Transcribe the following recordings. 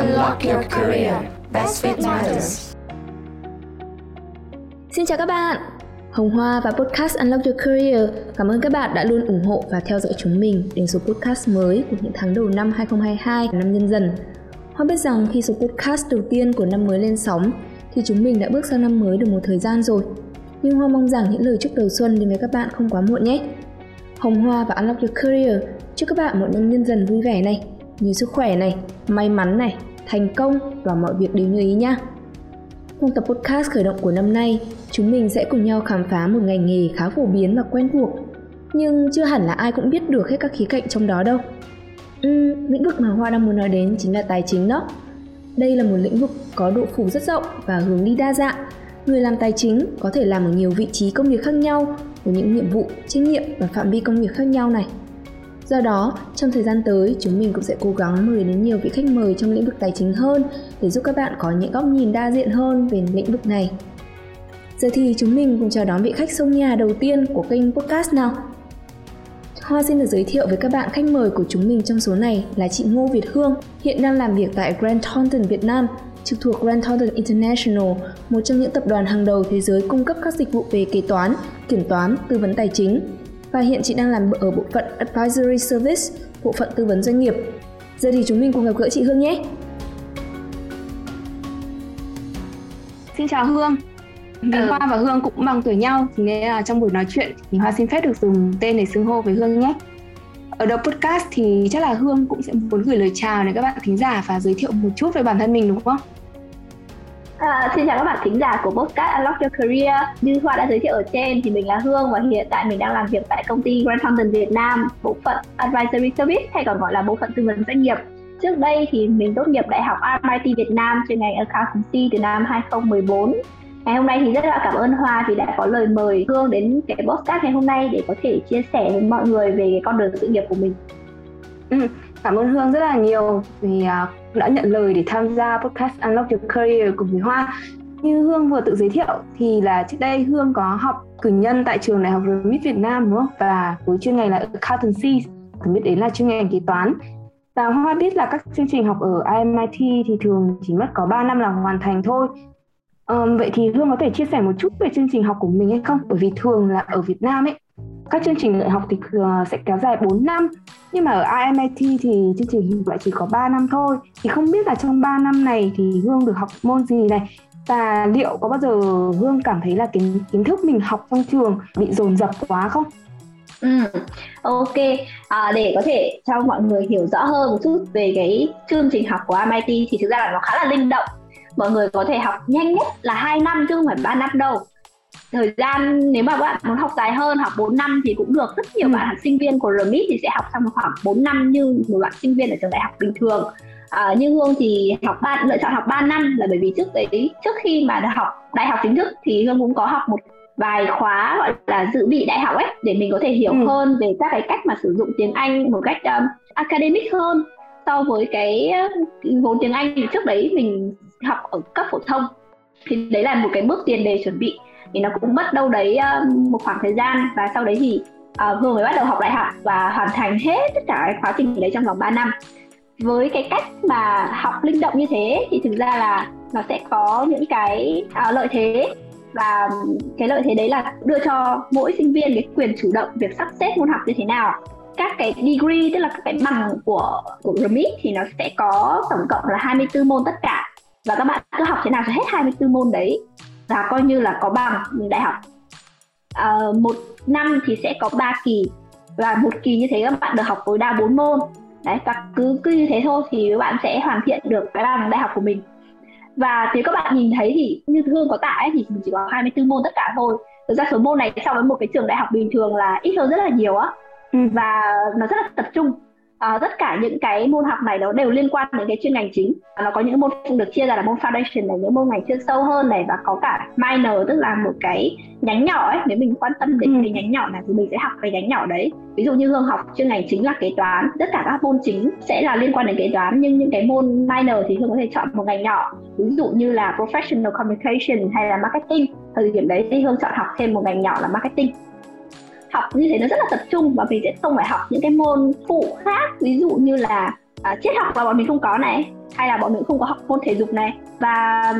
Unlock your career. Best fit matters. Xin chào các bạn. Hồng Hoa và podcast Unlock Your Career cảm ơn các bạn đã luôn ủng hộ và theo dõi chúng mình đến số podcast mới của những tháng đầu năm 2022 năm nhân dần. Hoa biết rằng khi số podcast đầu tiên của năm mới lên sóng thì chúng mình đã bước sang năm mới được một thời gian rồi. Nhưng Hoa mong rằng những lời chúc đầu xuân đến với các bạn không quá muộn nhé. Hồng Hoa và Unlock Your Career chúc các bạn một năm nhân dần vui vẻ này, nhiều sức khỏe này, may mắn này, thành công và mọi việc đều như ý nhé. Trong tập podcast khởi động của năm nay, chúng mình sẽ cùng nhau khám phá một ngành nghề khá phổ biến và quen thuộc, nhưng chưa hẳn là ai cũng biết được hết các khía cạnh trong đó đâu. Uhm, lĩnh vực mà Hoa đang muốn nói đến chính là tài chính đó. Đây là một lĩnh vực có độ phủ rất rộng và hướng đi đa dạng. Người làm tài chính có thể làm ở nhiều vị trí công việc khác nhau, với những nhiệm vụ, trách nhiệm và phạm vi công việc khác nhau này. Do đó, trong thời gian tới, chúng mình cũng sẽ cố gắng mời đến nhiều vị khách mời trong lĩnh vực tài chính hơn để giúp các bạn có những góc nhìn đa diện hơn về lĩnh vực này. Giờ thì chúng mình cùng chào đón vị khách sông nhà đầu tiên của kênh podcast nào. Hoa xin được giới thiệu với các bạn khách mời của chúng mình trong số này là chị Ngô Việt Hương, hiện đang làm việc tại Grand Thornton Việt Nam, trực thuộc Grand Thornton International, một trong những tập đoàn hàng đầu thế giới cung cấp các dịch vụ về kế toán, kiểm toán, tư vấn tài chính. Và hiện chị đang làm ở bộ phận Advisory Service, bộ phận tư vấn doanh nghiệp. Giờ thì chúng mình cùng gặp gỡ chị Hương nhé. Xin chào Hương. Vì ừ. Hoa và Hương cũng bằng tuổi nhau, thì nên là trong buổi nói chuyện thì Hoa xin phép được dùng tên để xưng hô với Hương nhé. Ở đầu podcast thì chắc là Hương cũng sẽ muốn gửi lời chào đến các bạn thính giả và giới thiệu một chút về bản thân mình đúng không? À, xin chào các bạn thính giả của podcast Unlock Your Career. Như Hoa đã giới thiệu ở trên thì mình là Hương và hiện tại mình đang làm việc tại công ty Grand Thornton Việt Nam, bộ phận Advisory Service hay còn gọi là bộ phận tư vấn doanh nghiệp. Trước đây thì mình tốt nghiệp Đại học MIT Việt Nam chuyên ngành Accountancy từ năm 2014 Ngày hôm nay thì rất là cảm ơn Hoa vì đã có lời mời Hương đến cái podcast ngày hôm nay để có thể chia sẻ với mọi người về cái con đường sự nghiệp của mình. Ừ, cảm ơn Hương rất là nhiều vì uh, đã nhận lời để tham gia podcast Unlock Your Career cùng với Hoa. Như Hương vừa tự giới thiệu thì là trước đây Hương có học cử nhân tại trường Đại học Remit Việt Nam đúng không? Và với chuyên ngành là Accountancy, thường biết đến là chuyên ngành kế toán. Và Hoa biết là các chương trình học ở IMIT thì thường chỉ mất có 3 năm là hoàn thành thôi Um, vậy thì Hương có thể chia sẻ một chút về chương trình học của mình hay không? Bởi vì thường là ở Việt Nam ấy, các chương trình đại học thì ờ, sẽ kéo dài 4 năm. Nhưng mà ở IMIT thì chương trình lại chỉ có 3 năm thôi. Thì không biết là trong 3 năm này thì Hương được học môn gì này? Và liệu có bao giờ Hương cảm thấy là kiến kiến thức mình học trong trường bị dồn dập quá không? Ừ, ok. À, để có thể cho mọi người hiểu rõ hơn một chút về cái chương trình học của MIT thì thực ra là nó khá là linh động. Mọi người có thể học nhanh nhất là 2 năm chứ không phải 3 năm đâu thời gian nếu mà bạn muốn học dài hơn học 4 năm thì cũng được rất nhiều ừ. bạn sinh viên của RMIT thì sẽ học trong khoảng 4 năm như một bạn sinh viên ở trường đại học bình thường à, như Hương thì học ba lựa chọn học 3 năm là bởi vì trước đấy trước khi mà học đại học chính thức thì Hương cũng có học một vài khóa gọi là dự bị đại học ấy để mình có thể hiểu ừ. hơn về các cái cách mà sử dụng tiếng Anh một cách um, academic hơn so với cái vốn tiếng Anh thì trước đấy mình học ở cấp phổ thông thì đấy là một cái bước tiền đề chuẩn bị thì nó cũng mất đâu đấy ờ, một khoảng thời gian và sau đấy thì ờ, uh, vừa mới bắt đầu học đại học và hoàn thành hết tất cả cái quá trình đấy trong vòng 3 năm. Với cái cách mà học linh động như thế thì thực ra là nó sẽ có những cái uh, lợi thế và cái lợi thế đấy là đưa cho mỗi sinh viên cái quyền chủ động việc sắp xếp môn học như thế nào. Các cái degree tức là các cái bằng của của RMIT thì nó sẽ có tổng cộng là 24 môn tất cả. Và các bạn cứ học thế nào cho hết 24 môn đấy và coi như là có bằng đại học. À, một năm thì sẽ có 3 kỳ và một kỳ như thế các bạn được học tối đa 4 môn. Đấy và cứ cứ như thế thôi thì các bạn sẽ hoàn thiện được cái bằng đại học của mình. Và nếu các bạn nhìn thấy thì như hương có tả ấy, thì chỉ có 24 môn tất cả thôi. Thực ra số môn này so với một cái trường đại học bình thường là ít hơn rất là nhiều á. Ừ. và nó rất là tập trung à, tất cả những cái môn học này nó đều liên quan đến cái chuyên ngành chính. Nó có những môn được chia ra là môn foundation này những môn ngành chuyên sâu hơn này và có cả minor tức là một cái nhánh nhỏ ấy nếu mình quan tâm đến ừ. cái nhánh nhỏ này thì mình sẽ học cái nhánh nhỏ đấy. Ví dụ như hương học chuyên ngành chính là kế toán. Tất cả các môn chính sẽ là liên quan đến kế toán nhưng những cái môn minor thì hương có thể chọn một ngành nhỏ. Ví dụ như là professional communication hay là marketing. Thời điểm đấy thì hương chọn học thêm một ngành nhỏ là marketing học như thế nó rất là tập trung và mình sẽ không phải học những cái môn phụ khác ví dụ như là à, triết học là bọn mình không có này hay là bọn mình không có học môn thể dục này. Và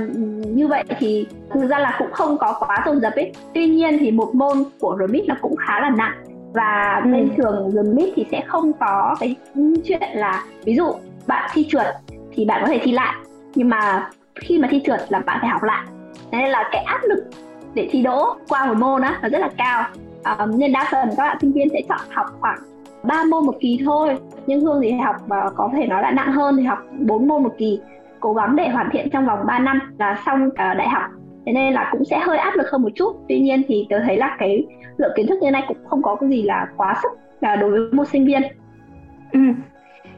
như vậy thì thực ra là cũng không có quá dồn dập ấy. Tuy nhiên thì một môn của RMIT nó cũng khá là nặng. Và ừ. bên trường RMIT thì sẽ không có cái chuyện là ví dụ bạn thi trượt thì bạn có thể thi lại nhưng mà khi mà thi trượt là bạn phải học lại. Nên là cái áp lực để thi đỗ qua một môn á là rất là cao um, nên đa phần các bạn sinh viên sẽ chọn học khoảng 3 môn một kỳ thôi. Nhưng hương thì học và có thể nói là nặng hơn thì học 4 môn một kỳ. Cố gắng để hoàn thiện trong vòng 3 năm là xong cả đại học. Thế nên là cũng sẽ hơi áp lực hơn một chút. Tuy nhiên thì tôi thấy là cái lượng kiến thức như này cũng không có cái gì là quá sức là đối với một sinh viên. Ừ.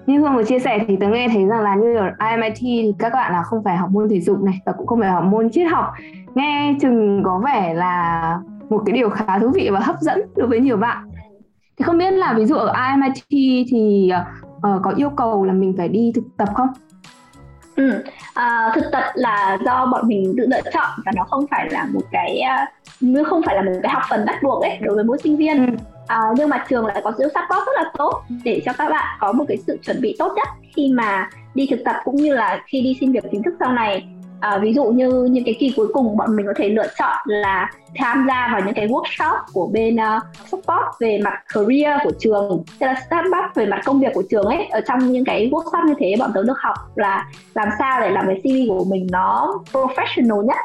như hương vừa chia sẻ thì tớ nghe thấy rằng là như ở IMIT thì các bạn là không phải học môn thể dục này và cũng không phải học môn triết học. Nghe chừng có vẻ là một cái điều khá thú vị và hấp dẫn đối với nhiều bạn thì không biết là ví dụ ở IMIT thì uh, có yêu cầu là mình phải đi thực tập không? Ừ, à, thực tập là do bọn mình tự lựa chọn và nó không phải là một cái uh, không phải là một cái học phần bắt buộc ấy đối với mỗi sinh viên. Ừ. À, nhưng mà trường lại có sự support rất là tốt để cho các bạn có một cái sự chuẩn bị tốt nhất khi mà đi thực tập cũng như là khi đi xin việc chính thức sau này à, ví dụ như những cái kỳ cuối cùng bọn mình có thể lựa chọn là tham gia vào những cái workshop của bên uh, support về mặt career của trường tức là startup về mặt công việc của trường ấy. Ở trong những cái workshop như thế bọn tớ được học là làm sao để làm cái CV của mình nó professional nhất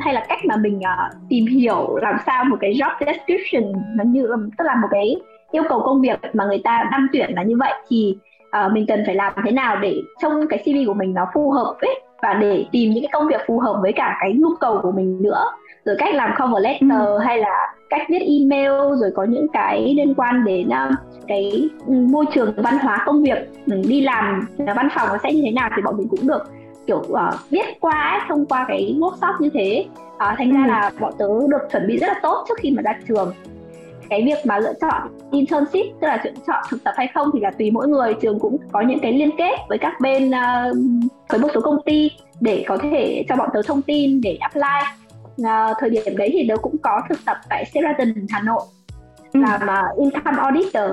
hay là cách mà mình uh, tìm hiểu làm sao một cái job description nó như tức là một cái yêu cầu công việc mà người ta đăng tuyển là như vậy. Thì uh, mình cần phải làm thế nào để trong cái CV của mình nó phù hợp ấy và để tìm những cái công việc phù hợp với cả cái nhu cầu của mình nữa rồi cách làm cover letter ừ. hay là cách viết email rồi có những cái liên quan đến uh, cái môi trường văn hóa công việc ừ, đi làm văn phòng nó sẽ như thế nào thì bọn mình cũng được kiểu uh, viết qua ấy, thông qua cái workshop như thế uh, thành ra ừ. là bọn tớ được chuẩn bị rất là tốt trước khi mà ra trường cái việc mà lựa chọn internship tức là chọn thực tập hay không thì là tùy mỗi người trường cũng có những cái liên kết với các bên uh, với một số công ty để có thể cho bọn tớ thông tin để apply uh, thời điểm đấy thì tớ cũng có thực tập tại Sheraton Hà Nội ừ. làm uh, income auditor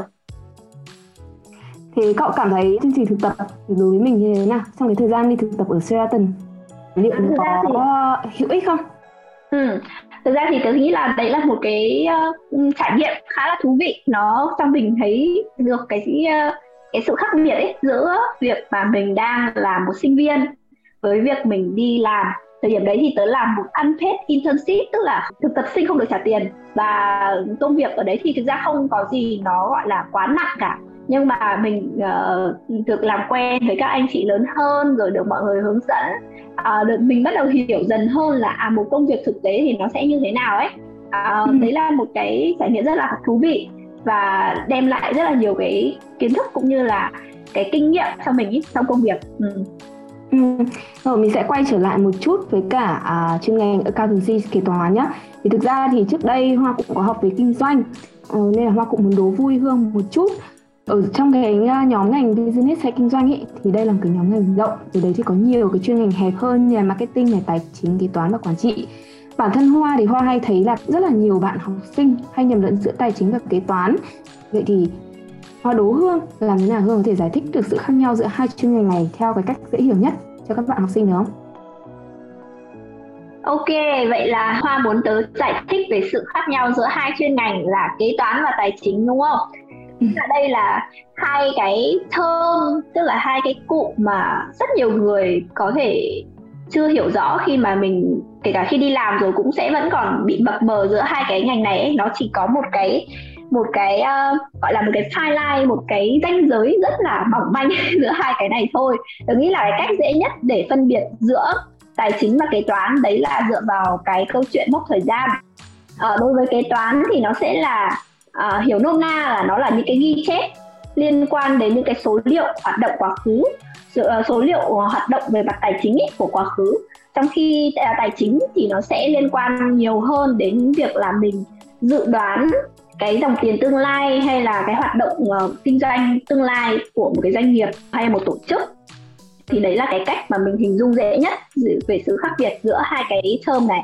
thì cậu cảm thấy chương trình thực tập đối với mình như thế nào trong cái thời gian đi thực tập ở Sheraton liệu nó có thì... hữu ích không? Ừ thực ra thì tớ nghĩ là đấy là một cái uh, trải nghiệm khá là thú vị. Nó cho mình thấy được cái uh, cái sự khác biệt ấy giữa việc mà mình đang là một sinh viên với việc mình đi làm. Thời điểm đấy thì tớ làm một unpaid internship tức là thực tập sinh không được trả tiền. Và công việc ở đấy thì thực ra không có gì nó gọi là quá nặng cả nhưng mà mình uh, được làm quen với các anh chị lớn hơn rồi được mọi người hướng dẫn uh, được mình bắt đầu hiểu dần hơn là à một công việc thực tế thì nó sẽ như thế nào ấy uh, ừ. đấy là một cái trải nghiệm rất là thú vị và đem lại rất là nhiều cái kiến thức cũng như là cái kinh nghiệm cho mình ý, trong công việc ừ. Ừ. Rồi mình sẽ quay trở lại một chút với cả à, chuyên ngành accountancy kế toán nhé. Thì thực ra thì trước đây Hoa cũng có học về kinh doanh ờ, nên là Hoa cũng muốn đố vui Hương một chút ở trong cái à, nhóm ngành business hay kinh doanh ấy thì đây là một cái nhóm ngành rộng. Từ đấy thì có nhiều cái chuyên ngành hẹp hơn như là marketing này tài chính kế toán và quản trị. Bản thân hoa thì hoa hay thấy là rất là nhiều bạn học sinh hay nhầm lẫn giữa tài chính và kế toán. Vậy thì hoa đố hương làm thế nào? Hương có thể giải thích được sự khác nhau giữa hai chuyên ngành này theo cái cách dễ hiểu nhất cho các bạn học sinh được không? Ok, vậy là Hoa muốn tớ giải thích về sự khác nhau giữa hai chuyên ngành là kế toán và tài chính đúng không? Là đây là hai cái thơm tức là hai cái cụm mà rất nhiều người có thể chưa hiểu rõ khi mà mình kể cả khi đi làm rồi cũng sẽ vẫn còn bị mập mờ giữa hai cái ngành này ấy. nó chỉ có một cái một cái uh, gọi là một cái file line một cái ranh giới rất là mỏng manh giữa hai cái này thôi tôi nghĩ là cái cách dễ nhất để phân biệt giữa tài chính và kế toán đấy là dựa vào cái câu chuyện mốc thời gian uh, đối với kế toán thì nó sẽ là à, hiểu nôm na là nó là những cái ghi chép liên quan đến những cái số liệu hoạt động quá khứ ờ, số liệu ờ, hoạt động về mặt tài chính ấy, của quá khứ. Trong khi à, tài chính thì nó sẽ liên quan nhiều hơn đến việc là mình dự đoán cái dòng tiền tương lai hay là cái hoạt động uh, kinh doanh tương lai của một cái doanh nghiệp hay một tổ chức. Thì đấy là cái cách mà mình hình dung dễ nhất về sự khác biệt giữa hai cái term này.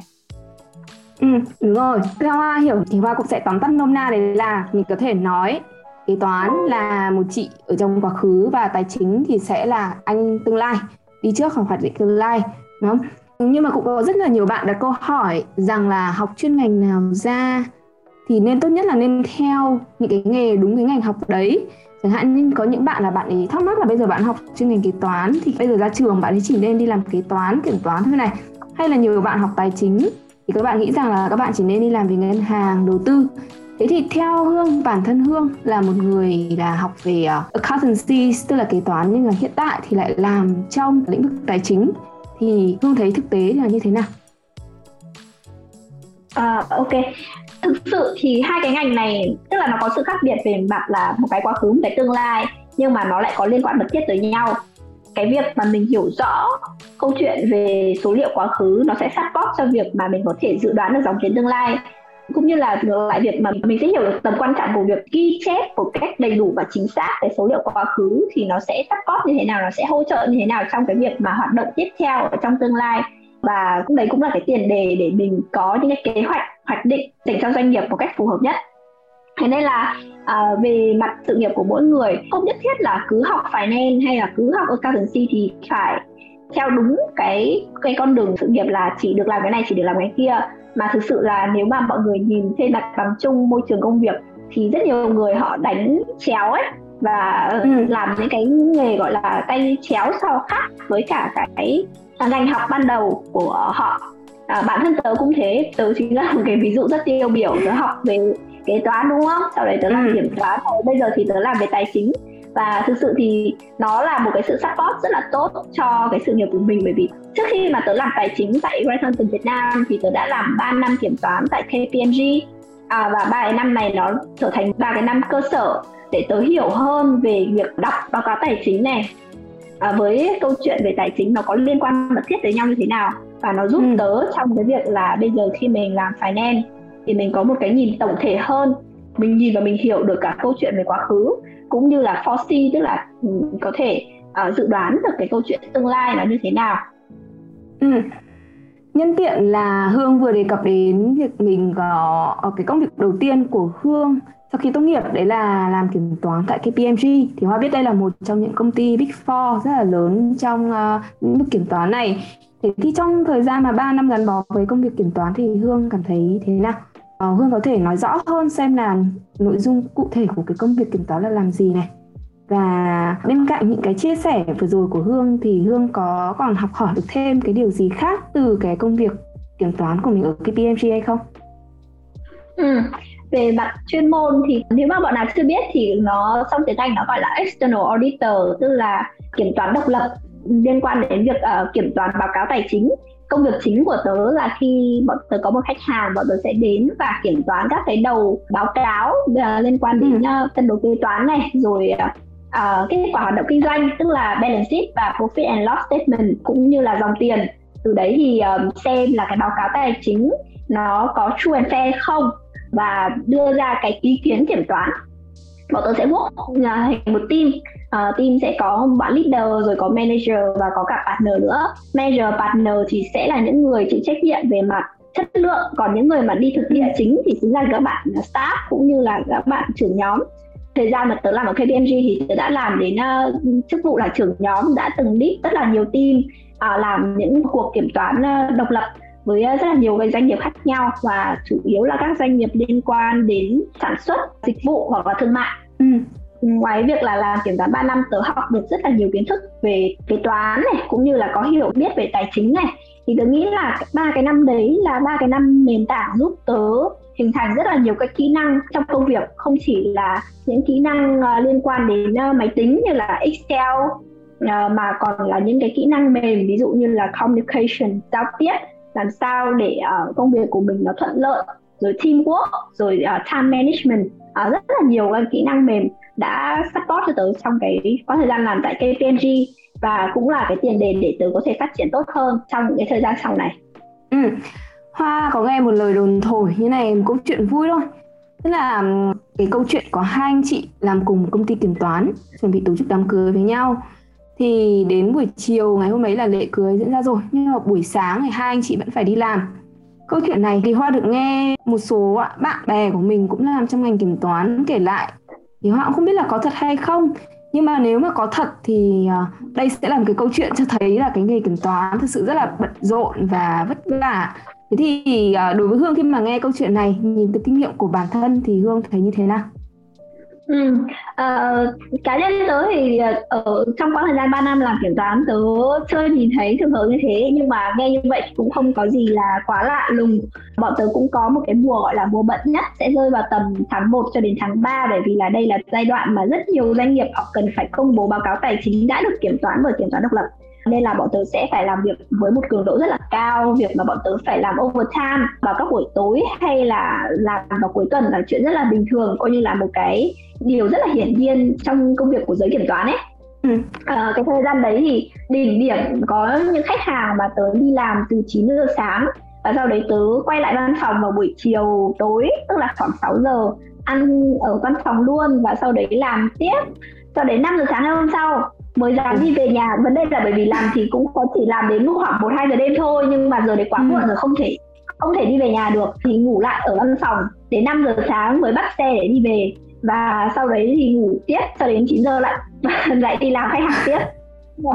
Ừ, đúng rồi. Theo Hoa hiểu thì Hoa cũng sẽ tóm tắt nôm na đấy là mình có thể nói kế toán là một chị ở trong quá khứ và tài chính thì sẽ là anh tương lai đi trước hoặc hoạch định tương lai đúng không? Nhưng mà cũng có rất là nhiều bạn đặt câu hỏi rằng là học chuyên ngành nào ra thì nên tốt nhất là nên theo những cái nghề đúng cái ngành học đấy. Chẳng hạn như có những bạn là bạn ấy thắc mắc là bây giờ bạn học chuyên ngành kế toán thì bây giờ ra trường bạn ấy chỉ nên đi làm kế toán kiểm toán thôi này. Hay là nhiều bạn học tài chính thì các bạn nghĩ rằng là các bạn chỉ nên đi làm về ngân hàng đầu tư. Thế thì theo hương bản thân hương là một người là học về uh, accountancy tức là kế toán nhưng mà hiện tại thì lại làm trong lĩnh vực tài chính. Thì hương thấy thực tế là như thế nào? À, ok. Thực sự thì hai cái ngành này tức là nó có sự khác biệt về mặt là một cái quá khứ một cái tương lai nhưng mà nó lại có liên quan mật thiết tới nhau cái việc mà mình hiểu rõ câu chuyện về số liệu quá khứ, nó sẽ support cho việc mà mình có thể dự đoán được dòng tiền tương lai. Cũng như là lại việc mà mình sẽ hiểu được tầm quan trọng của việc ghi chép một cách đầy đủ và chính xác cái số liệu quá khứ thì nó sẽ support như thế nào, nó sẽ hỗ trợ như thế nào trong cái việc mà hoạt động tiếp theo ở trong tương lai. Và cũng đấy cũng là cái tiền đề để mình có những cái kế hoạch hoạch định dành cho doanh nghiệp một cách phù hợp nhất thế nên là à, về mặt sự nghiệp của mỗi người không nhất thiết là cứ học finance hay là cứ học accountancy thì phải theo đúng cái cái con đường sự nghiệp là chỉ được làm cái này chỉ được làm cái kia mà thực sự là nếu mà mọi người nhìn trên mặt bằng chung môi trường công việc thì rất nhiều người họ đánh chéo ấy và ừ. làm những cái nghề gọi là tay chéo sau khác với cả cái ngành học ban đầu của họ à, bản thân tớ cũng thế tớ chính là một cái ví dụ rất tiêu biểu tớ học về kế toán đúng không? Sau đấy tớ làm ừ. kiểm toán rồi bây giờ thì tớ làm về tài chính. Và thực sự thì nó là một cái sự support rất là tốt cho cái sự nghiệp của mình. Bởi vì trước khi mà tớ làm tài chính tại Grant từ Việt Nam thì tớ đã làm 3 năm kiểm toán tại KPMG à, và ba cái năm này nó trở thành ba cái năm cơ sở để tớ hiểu hơn về việc đọc báo cáo tài chính này. À, với câu chuyện về tài chính nó có liên quan mật thiết tới nhau như thế nào? Và nó giúp ừ. tớ trong cái việc là bây giờ khi mình làm finance thì mình có một cái nhìn tổng thể hơn mình nhìn và mình hiểu được cả câu chuyện về quá khứ cũng như là foresee tức là ừ, có thể uh, dự đoán được cái câu chuyện tương lai là như thế nào ừ. nhân tiện là hương vừa đề cập đến việc mình có ờ, cái công việc đầu tiên của hương sau khi tốt nghiệp đấy là làm kiểm toán tại KPMG thì Hoa biết đây là một trong những công ty Big Four rất là lớn trong uh, lĩnh vực kiểm toán này Thế thì trong thời gian mà 3 năm gắn bó với công việc kiểm toán thì Hương cảm thấy thế nào? Ờ, Hương có thể nói rõ hơn xem là nội dung cụ thể của cái công việc kiểm toán là làm gì này và bên cạnh những cái chia sẻ vừa rồi của Hương thì Hương có còn học hỏi được thêm cái điều gì khác từ cái công việc kiểm toán của mình ở KPMG hay không? Ừ, về mặt chuyên môn thì nếu mà bọn nào chưa biết thì nó trong tiếng Anh nó gọi là external auditor tức là kiểm toán độc lập liên quan đến việc uh, kiểm toán báo cáo tài chính công việc chính của tớ là khi bọn tớ có một khách hàng bọn tớ sẽ đến và kiểm toán các cái đầu báo cáo uh, liên quan đến uh, cân đối kế toán này rồi uh, uh, kết quả hoạt động kinh doanh tức là balance sheet và profit and loss statement cũng như là dòng tiền. Từ đấy thì um, xem là cái báo cáo tài chính nó có true and fair không và đưa ra cái ý kiến kiểm toán. Bọn tôi sẽ work thành một team uh, team sẽ có bạn leader rồi có manager và có cả partner nữa. Manager partner thì sẽ là những người chịu trách nhiệm về mặt chất lượng. Còn những người mà đi thực địa chính thì chính là các bạn staff cũng như là các bạn trưởng nhóm. Thời gian mà tớ làm ở KPMG thì tớ đã làm đến uh, chức vụ là trưởng nhóm đã từng lead rất là nhiều team uh, làm những cuộc kiểm toán uh, độc lập với rất là nhiều cái doanh nghiệp khác nhau và chủ yếu là các doanh nghiệp liên quan đến sản xuất dịch vụ hoặc là thương mại. Ừ ngoài việc là làm kiểm toán 3 năm tớ học được rất là nhiều kiến thức về kế toán này cũng như là có hiểu biết về tài chính này. Thì tớ nghĩ là ba cái năm đấy là ba cái năm nền tảng giúp tớ hình thành rất là nhiều các kỹ năng trong công việc. Không chỉ là những kỹ năng uh, liên quan đến uh, máy tính như là Excel uh, mà còn là những cái kỹ năng mềm ví dụ như là communication giao tiếp làm sao để uh, công việc của mình nó thuận lợi rồi teamwork rồi uh, time management. Uh, rất là nhiều các kỹ năng mềm đã support cho tớ trong cái có thời gian làm tại KPMG và cũng là cái tiền đề để tớ có thể phát triển tốt hơn trong những cái thời gian sau này. Ừ. Hoa có nghe một lời đồn thổi như này một câu chuyện vui thôi. Tức là cái câu chuyện có hai anh chị làm cùng công ty kiểm toán, chuẩn bị tổ chức đám cưới với nhau thì đến buổi chiều, ngày hôm ấy là lễ cưới diễn ra rồi, nhưng mà buổi sáng thì hai anh chị vẫn phải đi làm câu chuyện này thì hoa được nghe một số bạn bè của mình cũng làm trong ngành kiểm toán kể lại thì Hoa cũng không biết là có thật hay không. Nhưng mà nếu mà có thật thì à, đây sẽ là một cái câu chuyện cho thấy là cái nghề kiểm toán thực sự rất là bận rộn và vất vả. Thế thì à, đối với hương khi mà nghe câu chuyện này, nhìn từ kinh nghiệm của bản thân thì hương thấy như thế nào? Ừ. À, cá nhân tớ thì ờ, ở trong quãng thời gian 3 năm làm kiểm toán tớ chưa nhìn thấy trường hợp như thế nhưng mà nghe như vậy cũng không có gì là quá lạ lùng bọn tớ cũng có một cái mùa gọi là mùa bận nhất sẽ rơi vào tầm tháng 1 cho đến tháng 3 bởi vì là đây là giai đoạn mà rất nhiều doanh nghiệp họ cần phải công bố báo cáo tài chính đã được kiểm toán bởi kiểm toán độc lập nên là bọn tớ sẽ phải làm việc với một cường độ rất là cao việc mà bọn tớ phải làm overtime vào các buổi tối hay là làm vào cuối tuần là chuyện rất là bình thường coi như là một cái điều rất là hiển nhiên trong công việc của giới kiểm toán ấy Ừ. À, cái thời gian đấy thì đỉnh điểm có những khách hàng mà tớ đi làm từ 9 giờ sáng và sau đấy tớ quay lại văn phòng vào buổi chiều tối tức là khoảng 6 giờ ăn ở văn phòng luôn và sau đấy làm tiếp cho đến 5 giờ sáng ngày hôm sau mới dám đi về nhà. Vấn đề là bởi vì làm thì cũng có chỉ làm đến khoảng một hai giờ đêm thôi nhưng mà giờ đấy quá muộn ừ. rồi không thể không thể đi về nhà được. Thì ngủ lại ở văn phòng đến 5 giờ sáng mới bắt xe để đi về. Và sau đấy thì ngủ tiếp cho đến 9 giờ lại lại đi làm khách hàng tiếp.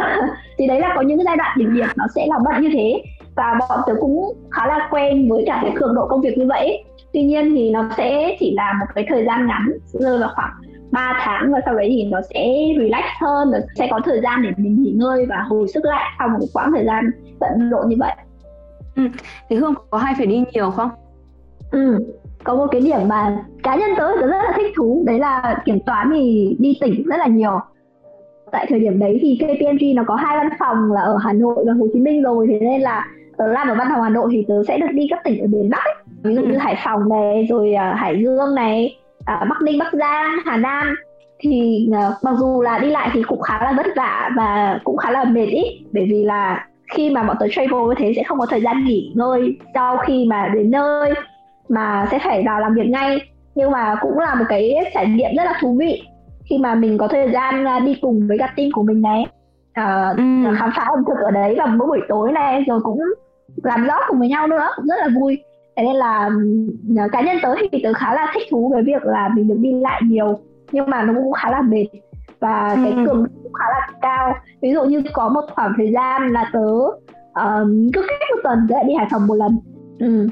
Thì đấy là có những giai đoạn đỉnh điểm nó sẽ là bận như thế. Và bọn tớ cũng khá là quen với cả cái cường độ công việc như vậy. Tuy nhiên thì nó sẽ chỉ là một cái thời gian ngắn rơi vào khoảng 3 tháng và sau đấy thì nó sẽ relax hơn nó sẽ có thời gian để mình nghỉ ngơi và hồi sức lại sau một quãng thời gian bận rộn như vậy ừ. thì hương có hay phải đi nhiều không ừ có một cái điểm mà cá nhân tớ tớ rất là thích thú đấy là kiểm toán thì đi tỉnh rất là nhiều tại thời điểm đấy thì KPMG nó có hai văn phòng là ở Hà Nội và Hồ Chí Minh rồi thế nên là tớ làm ở văn phòng Hà Nội thì tớ sẽ được đi các tỉnh ở miền Bắc ấy. ví dụ như ừ. Hải Phòng này rồi uh, Hải Dương này uh, Bắc Ninh Bắc Giang Hà Nam thì uh, mặc dù là đi lại thì cũng khá là vất vả và cũng khá là mệt ý. Bởi vì là khi mà bọn tớ travel như thế sẽ không có thời gian nghỉ ngơi sau khi mà đến nơi mà sẽ phải vào làm việc ngay. Nhưng mà cũng là một cái trải nghiệm rất là thú vị khi mà mình có thời gian à, đi cùng với cả team của mình này. Uh, ừ. khám phá ẩm thực ở đấy vào mỗi buổi tối này rồi cũng làm rõ cùng với nhau nữa cũng rất là vui thế nên là uh, cá nhân tớ thì tớ khá là thích thú với việc là mình được đi lại nhiều nhưng mà nó cũng khá là mệt và ừ. cái cường cũng khá là cao ví dụ như có một khoảng thời gian là tớ uh, cứ cách một tuần tớ lại đi hải phòng một lần ừ.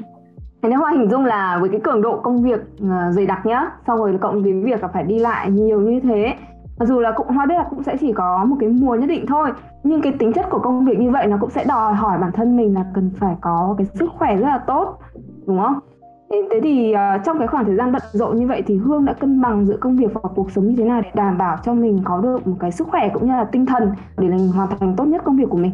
Thế nên Hoa hình dung là với cái cường độ công việc uh, dày đặc nhá Xong rồi cộng với việc là phải đi lại nhiều như thế Mặc dù là cũng Hoa biết là cũng sẽ chỉ có một cái mùa nhất định thôi Nhưng cái tính chất của công việc như vậy nó cũng sẽ đòi hỏi bản thân mình là cần phải có cái sức khỏe rất là tốt Đúng không? Thế thì uh, trong cái khoảng thời gian bận rộn như vậy thì Hương đã cân bằng giữa công việc và cuộc sống như thế nào để đảm bảo cho mình có được một cái sức khỏe cũng như là tinh thần để mình hoàn thành tốt nhất công việc của mình?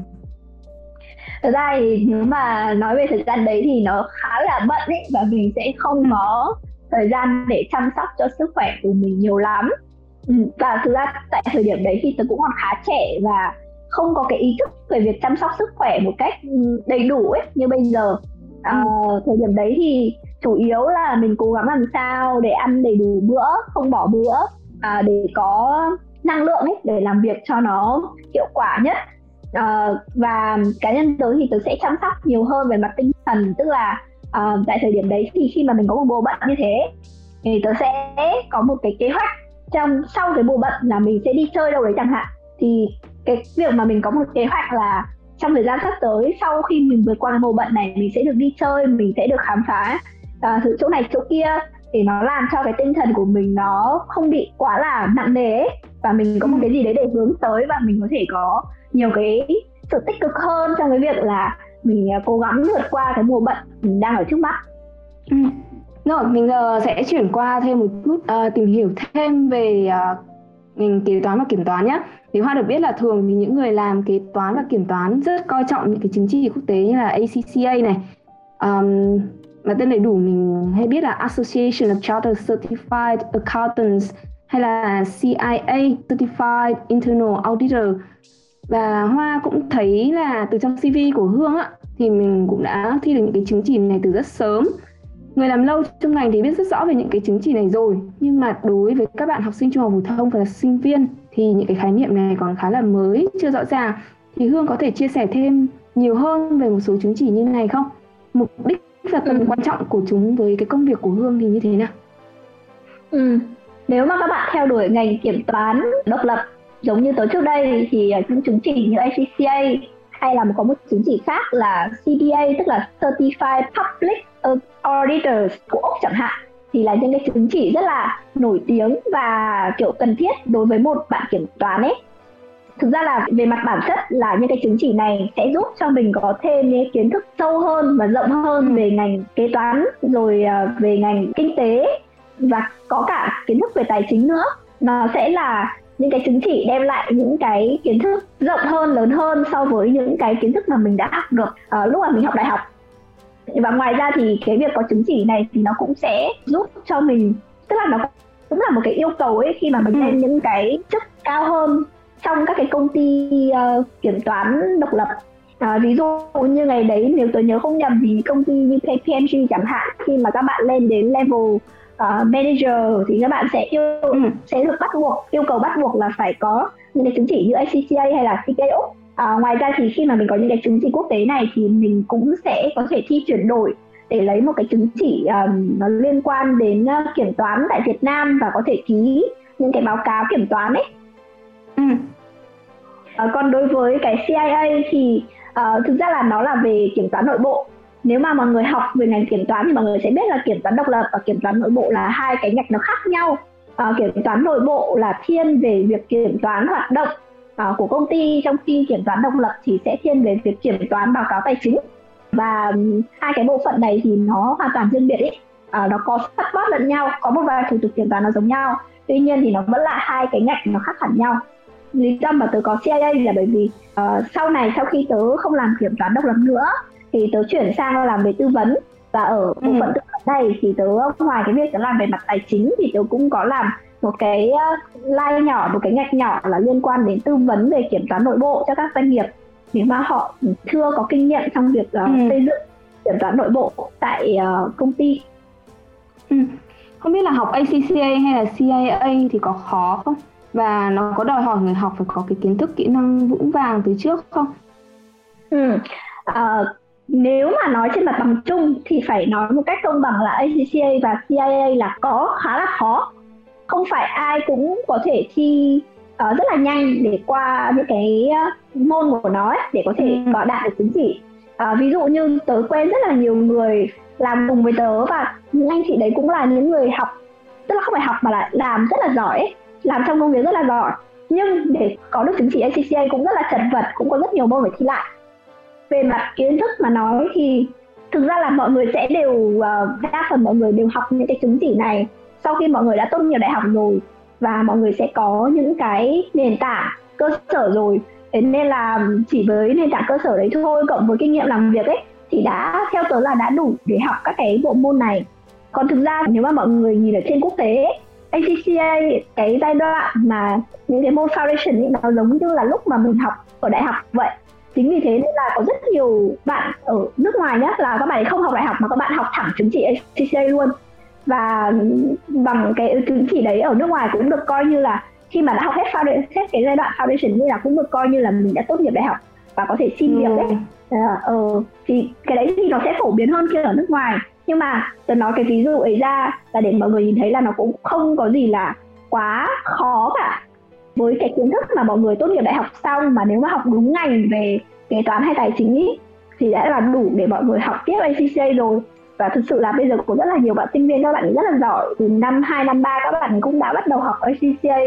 Thực ra thì nếu mà nói về thời gian đấy thì nó khá là bận ấy và mình sẽ không có thời gian để chăm sóc cho sức khỏe của mình nhiều lắm ừ, và thực ra tại thời điểm đấy thì tôi cũng còn khá trẻ và không có cái ý thức về việc chăm sóc sức khỏe một cách ừ, đầy đủ ấy như bây giờ à, thời điểm đấy thì chủ yếu là mình cố gắng làm sao để ăn đầy đủ bữa không bỏ bữa à, để có năng lượng ấy để làm việc cho nó hiệu quả nhất. À, và cá nhân tớ thì tớ sẽ chăm sóc nhiều hơn về mặt tinh thần tức là à, tại thời điểm đấy thì khi mà mình có một bộ bận như thế thì tớ sẽ có một cái kế hoạch trong sau cái bộ bận là mình sẽ đi chơi đâu đấy chẳng hạn. Thì cái việc mà mình có một kế hoạch là trong thời gian sắp tới sau khi mình vượt qua cái mùa bận này mình sẽ được đi chơi mình sẽ được khám phá. Sự chỗ này chỗ kia thì nó làm cho cái tinh thần của mình nó không bị quá là nặng nề và mình có một cái gì đấy để hướng tới và mình có thể có nhiều cái sự tích cực hơn trong cái việc là mình à, cố gắng vượt qua cái mùa bận mình đang ở trước mắt. Ừ. rồi mình giờ sẽ chuyển qua thêm một chút uh, tìm hiểu thêm về uh, ngành kế toán và kiểm toán nhé thì hoa được biết là thường thì những người làm kế toán và kiểm toán rất coi trọng những cái chứng chỉ quốc tế như là ACCA này. Um, mà tên đầy đủ mình hay biết là Association of Chartered Certified Accountants hay là CIA Certified Internal Auditor. Và Hoa cũng thấy là từ trong CV của Hương á thì mình cũng đã thi được những cái chứng chỉ này từ rất sớm người làm lâu trong ngành thì biết rất rõ về những cái chứng chỉ này rồi. Nhưng mà đối với các bạn học sinh trung học phổ thông và sinh viên thì những cái khái niệm này còn khá là mới chưa rõ ràng. Thì Hương có thể chia sẻ thêm nhiều hơn về một số chứng chỉ như này không? Mục đích và tầm ừ. quan trọng của chúng với cái công việc của Hương thì như thế nào? Ừ. Nếu mà các bạn theo đuổi ngành kiểm toán độc lập giống như tớ trước đây thì những chứng chỉ như ACCA hay là có một chứng chỉ khác là CPA tức là Certified Public Auditors của Úc chẳng hạn thì là những cái chứng chỉ rất là nổi tiếng và kiểu cần thiết đối với một bạn kiểm toán ấy. Thực ra là về mặt bản chất là những cái chứng chỉ này sẽ giúp cho mình có thêm những kiến thức sâu hơn và rộng hơn về ngành kế toán rồi ờ, về ngành kinh tế và có cả kiến thức về tài chính nữa. Nó sẽ là những cái chứng chỉ đem lại những cái kiến thức rộng hơn lớn hơn so với những cái kiến thức mà mình đã học được uh, lúc mà mình học đại học và ngoài ra thì cái việc có chứng chỉ này thì nó cũng sẽ giúp cho mình tức là nó cũng là một cái yêu cầu ấy khi mà mình lên ừ. những cái chức cao hơn trong các cái công ty uh, kiểm toán độc lập À, ví dụ như ngày đấy nếu tôi nhớ không nhầm thì công ty như KPMG chẳng hạn khi mà các bạn lên đến level uh, manager thì các bạn sẽ yêu ừ. sẽ được bắt buộc yêu cầu bắt buộc là phải có những cái chứng chỉ như ACCA hay là CKO À, ngoài ra thì khi mà mình có những cái chứng chỉ quốc tế này thì mình cũng sẽ có thể thi chuyển đổi để lấy một cái chứng chỉ um, nó liên quan đến uh, kiểm toán tại Việt Nam và có thể ký những cái báo cáo kiểm toán ấy. Ừ. À, còn đối với cái CIA thì uh, thực ra là nó là về kiểm toán nội bộ. Nếu mà mọi người học về ngành kiểm toán thì mọi người sẽ biết là kiểm toán độc lập và kiểm toán nội bộ là hai cái ngạch nó khác nhau. Uh, kiểm toán nội bộ là thiên về việc kiểm toán hoạt động uh, của công ty trong khi kiểm toán độc lập thì sẽ thiên về việc kiểm toán báo cáo tài chính. Và hai cái bộ phận này thì nó hoàn toàn riêng biệt ý à, nó có support lẫn nhau có một vài thủ tục kiểm toán nó giống nhau. Tuy nhiên thì nó vẫn là hai cái ngạch nó khác hẳn nhau. Lý do mà tớ có CIA là bởi vì uh, sau này sau khi tớ không làm kiểm toán độc lập nữa thì tớ chuyển sang làm về tư vấn. Và ở bộ ừ. phận tư vấn này thì tớ ngoài cái việc tớ làm về mặt tài chính thì tớ cũng có làm một cái line nhỏ một cái ngạch nhỏ là liên quan đến tư vấn về kiểm toán nội bộ cho các doanh nghiệp nếu mà họ chưa có kinh nghiệm trong việc uh, ừ. xây dựng kiểm toán nội bộ tại uh, công ty ừ. không biết là học ACCA hay là CIA thì có khó không và nó có đòi hỏi người học phải có cái kiến thức kỹ năng vững vàng từ trước không ừ. Uh, nếu mà nói trên mặt bằng chung thì phải nói một cách công bằng là ACCA và CIA là có khá là khó không phải ai cũng có thể thi uh, rất là nhanh để qua những cái môn của nó ấy, để có thể ừ. có đạt được chứng chỉ. Uh, ví dụ như tớ quen rất là nhiều người làm cùng với tớ và những anh chị đấy cũng là những người học tức là không phải học mà là làm rất là giỏi ấy, làm trong công việc rất là giỏi. Nhưng để có được chứng chỉ ACCA cũng rất là chật vật cũng có rất nhiều môn phải thi lại. Về mặt kiến thức mà nói thì thực ra là mọi người sẽ đều uh, đa phần mọi người đều học những cái chứng chỉ này sau khi mọi người đã tốt nghiệp đại học rồi và mọi người sẽ có những cái nền tảng cơ sở rồi, thế nên là chỉ với nền tảng cơ sở đấy thôi cộng với kinh nghiệm làm việc ấy, thì đã theo tớ là đã đủ để học các cái bộ môn này. Còn thực ra nếu mà mọi người nhìn ở trên quốc tế ACCA cái giai đoạn mà những cái môn foundation ấy, nó giống như là lúc mà mình học ở đại học vậy. Chính vì thế nên là có rất nhiều bạn ở nước ngoài nhé là các bạn ấy không học đại học mà các bạn học thẳng chứng chỉ ACCA luôn và bằng cái chứng chỉ đấy ở nước ngoài cũng được coi như là khi mà đã học hết foundation hết cái giai đoạn foundation như là cũng được coi như là mình đã tốt nghiệp đại học và có thể xin việc đấy. Ờ ừ, thì cái đấy thì nó sẽ phổ biến hơn kia ở nước ngoài. Nhưng mà tôi nói cái ví dụ ấy ra là để mọi người nhìn thấy là nó cũng không có gì là quá khó cả. Với cái kiến thức mà mọi người tốt nghiệp đại học xong mà nếu mà học đúng ngành về kế toán hay tài chính ý, thì đã là đủ để mọi người học tiếp ACCA rồi và thực sự là bây giờ có rất là nhiều bạn sinh viên các bạn rất là giỏi từ năm 2 năm 3 các bạn cũng đã bắt đầu học ACCA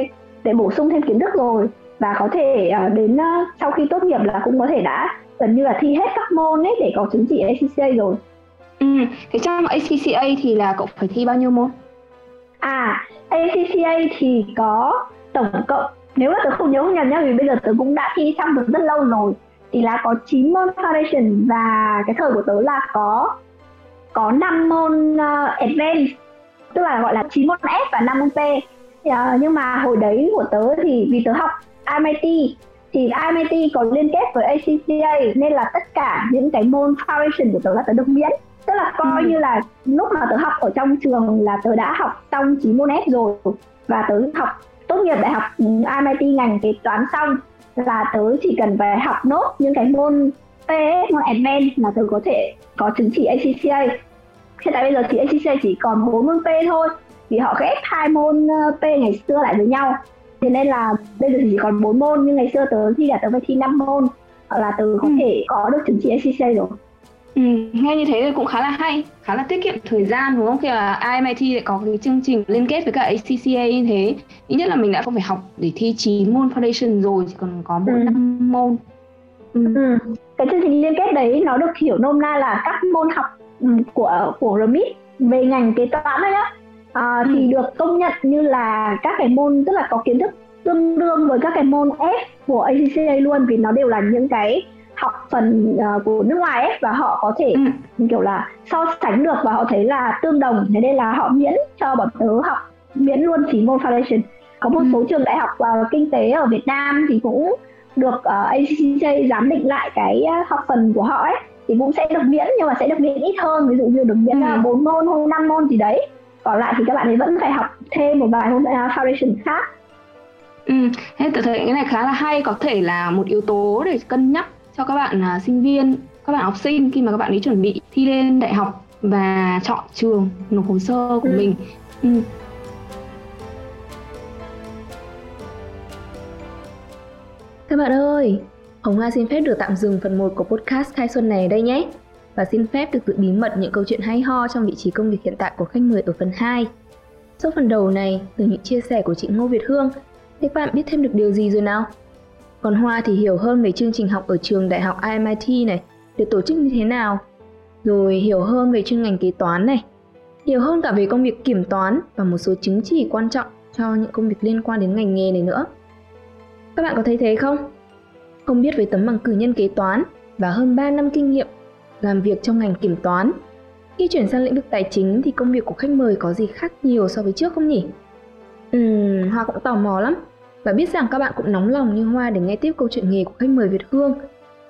để bổ sung thêm kiến thức rồi và có thể uh, đến uh, sau khi tốt nghiệp là cũng có thể đã gần như là thi hết các môn ấy để có chứng chỉ ACCA rồi. Ừ, cái trong ACCA thì là cậu phải thi bao nhiêu môn? À, ACCA thì có tổng cộng nếu mà tớ không nhớ không nhầm nhá vì bây giờ tớ cũng đã thi xong được rất lâu rồi thì là có 9 môn foundation và cái thời của tớ là có có 5 môn uh, advanced tức là gọi là 9 môn F và 5 môn P uh, nhưng mà hồi đấy của tớ thì vì tớ học MIT thì MIT có liên kết với ACCA nên là tất cả những cái môn foundation của tớ là tớ được miễn tức là coi ừ. như là lúc mà tớ học ở trong trường là tớ đã học xong 9 môn F rồi và tớ học tốt nghiệp đại học MIT ngành kế toán xong là tớ chỉ cần phải học nốt những cái môn P môn advanced là tớ có thể có chứng chỉ ACCA hiện tại bây giờ thì ACCA chỉ còn 4 môn P thôi vì họ ghép hai môn ờ, P ngày xưa lại với nhau thế nên là bây giờ chỉ còn 4 môn nhưng ngày xưa tớ thi là tớ phải thi 5 môn là tớ có ừ. thể có được chứng chỉ ACCA rồi Ừ, nghe như thế thì cũng khá là hay, khá là tiết kiệm thời gian đúng không? Khi mà IMIT lại có cái chương trình liên kết với cả ACCA như thế, ít nhất là mình đã không phải học để thi 9 môn foundation rồi, chỉ còn có mỗi ừ. 5 môn. Ừ. Cái chương trình liên kết đấy nó được hiểu nôm na là các môn học ừ, của của RMIT về ngành kế toán đấy nhá. À, ừ. thì được công nhận như là các cái môn tức là có kiến thức tương đương với các cái môn F của ACCA luôn vì nó đều là những cái học phần uh, của nước ngoài ấy và họ có thể ừ. kiểu là so sánh được và họ thấy là tương đồng thế nên là họ miễn cho bọn tớ học miễn luôn chỉ môn foundation có một ừ. số trường đại học uh, kinh tế ở Việt Nam thì cũng được uh, ACCJ giám định lại cái uh, học phần của họ ấy thì cũng sẽ được miễn nhưng mà sẽ được miễn ít hơn ví dụ như được miễn ừ. 4 môn hoặc 5 môn gì đấy còn lại thì các bạn ấy vẫn phải học thêm một vài môn uh, foundation khác Ừ, thế tôi thấy cái này khá là hay có thể là một yếu tố để cân nhắc cho các bạn uh, sinh viên các bạn học sinh khi mà các bạn ấy chuẩn bị thi lên đại học và chọn trường nộp hồ sơ của ừ. mình ừ. Các bạn ơi, Hồng Hoa xin phép được tạm dừng phần 1 của podcast khai xuân này đây nhé. Và xin phép được giữ bí mật những câu chuyện hay ho trong vị trí công việc hiện tại của khách mời ở phần 2. Sau phần đầu này, từ những chia sẻ của chị Ngô Việt Hương, thì các bạn biết thêm được điều gì rồi nào? Còn Hoa thì hiểu hơn về chương trình học ở trường đại học IMIT này, được tổ chức như thế nào, rồi hiểu hơn về chuyên ngành kế toán này, hiểu hơn cả về công việc kiểm toán và một số chứng chỉ quan trọng cho những công việc liên quan đến ngành nghề này nữa. Các bạn có thấy thế không? Không biết với tấm bằng cử nhân kế toán và hơn 3 năm kinh nghiệm làm việc trong ngành kiểm toán. Khi chuyển sang lĩnh vực tài chính thì công việc của khách mời có gì khác nhiều so với trước không nhỉ? Ừm, Hoa cũng tò mò lắm và biết rằng các bạn cũng nóng lòng như Hoa để nghe tiếp câu chuyện nghề của khách mời Việt Hương.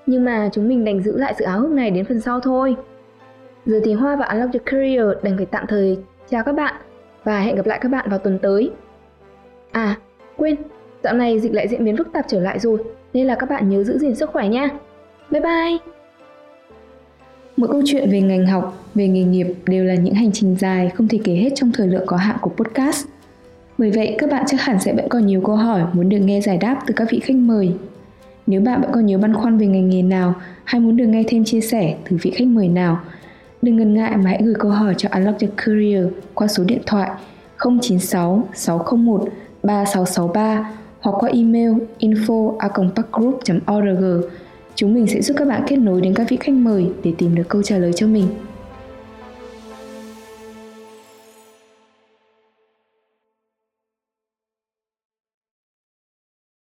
Nhưng mà chúng mình đành giữ lại sự áo hức này đến phần sau thôi. Giờ thì Hoa và Unlock Your Career đành phải tạm thời chào các bạn và hẹn gặp lại các bạn vào tuần tới. À, quên, dạo này dịch lại diễn biến phức tạp trở lại rồi nên là các bạn nhớ giữ gìn sức khỏe nha. Bye bye! Mỗi câu chuyện về ngành học, về nghề nghiệp đều là những hành trình dài không thể kể hết trong thời lượng có hạn của podcast. Bởi vậy, các bạn chắc hẳn sẽ vẫn còn nhiều câu hỏi muốn được nghe giải đáp từ các vị khách mời. Nếu bạn vẫn còn nhiều băn khoăn về ngành nghề nào hay muốn được nghe thêm chia sẻ từ vị khách mời nào, đừng ngần ngại mà hãy gửi câu hỏi cho Unlock Your Career qua số điện thoại 096 601 3663 hoặc qua email info.org. Chúng mình sẽ giúp các bạn kết nối đến các vị khách mời để tìm được câu trả lời cho mình.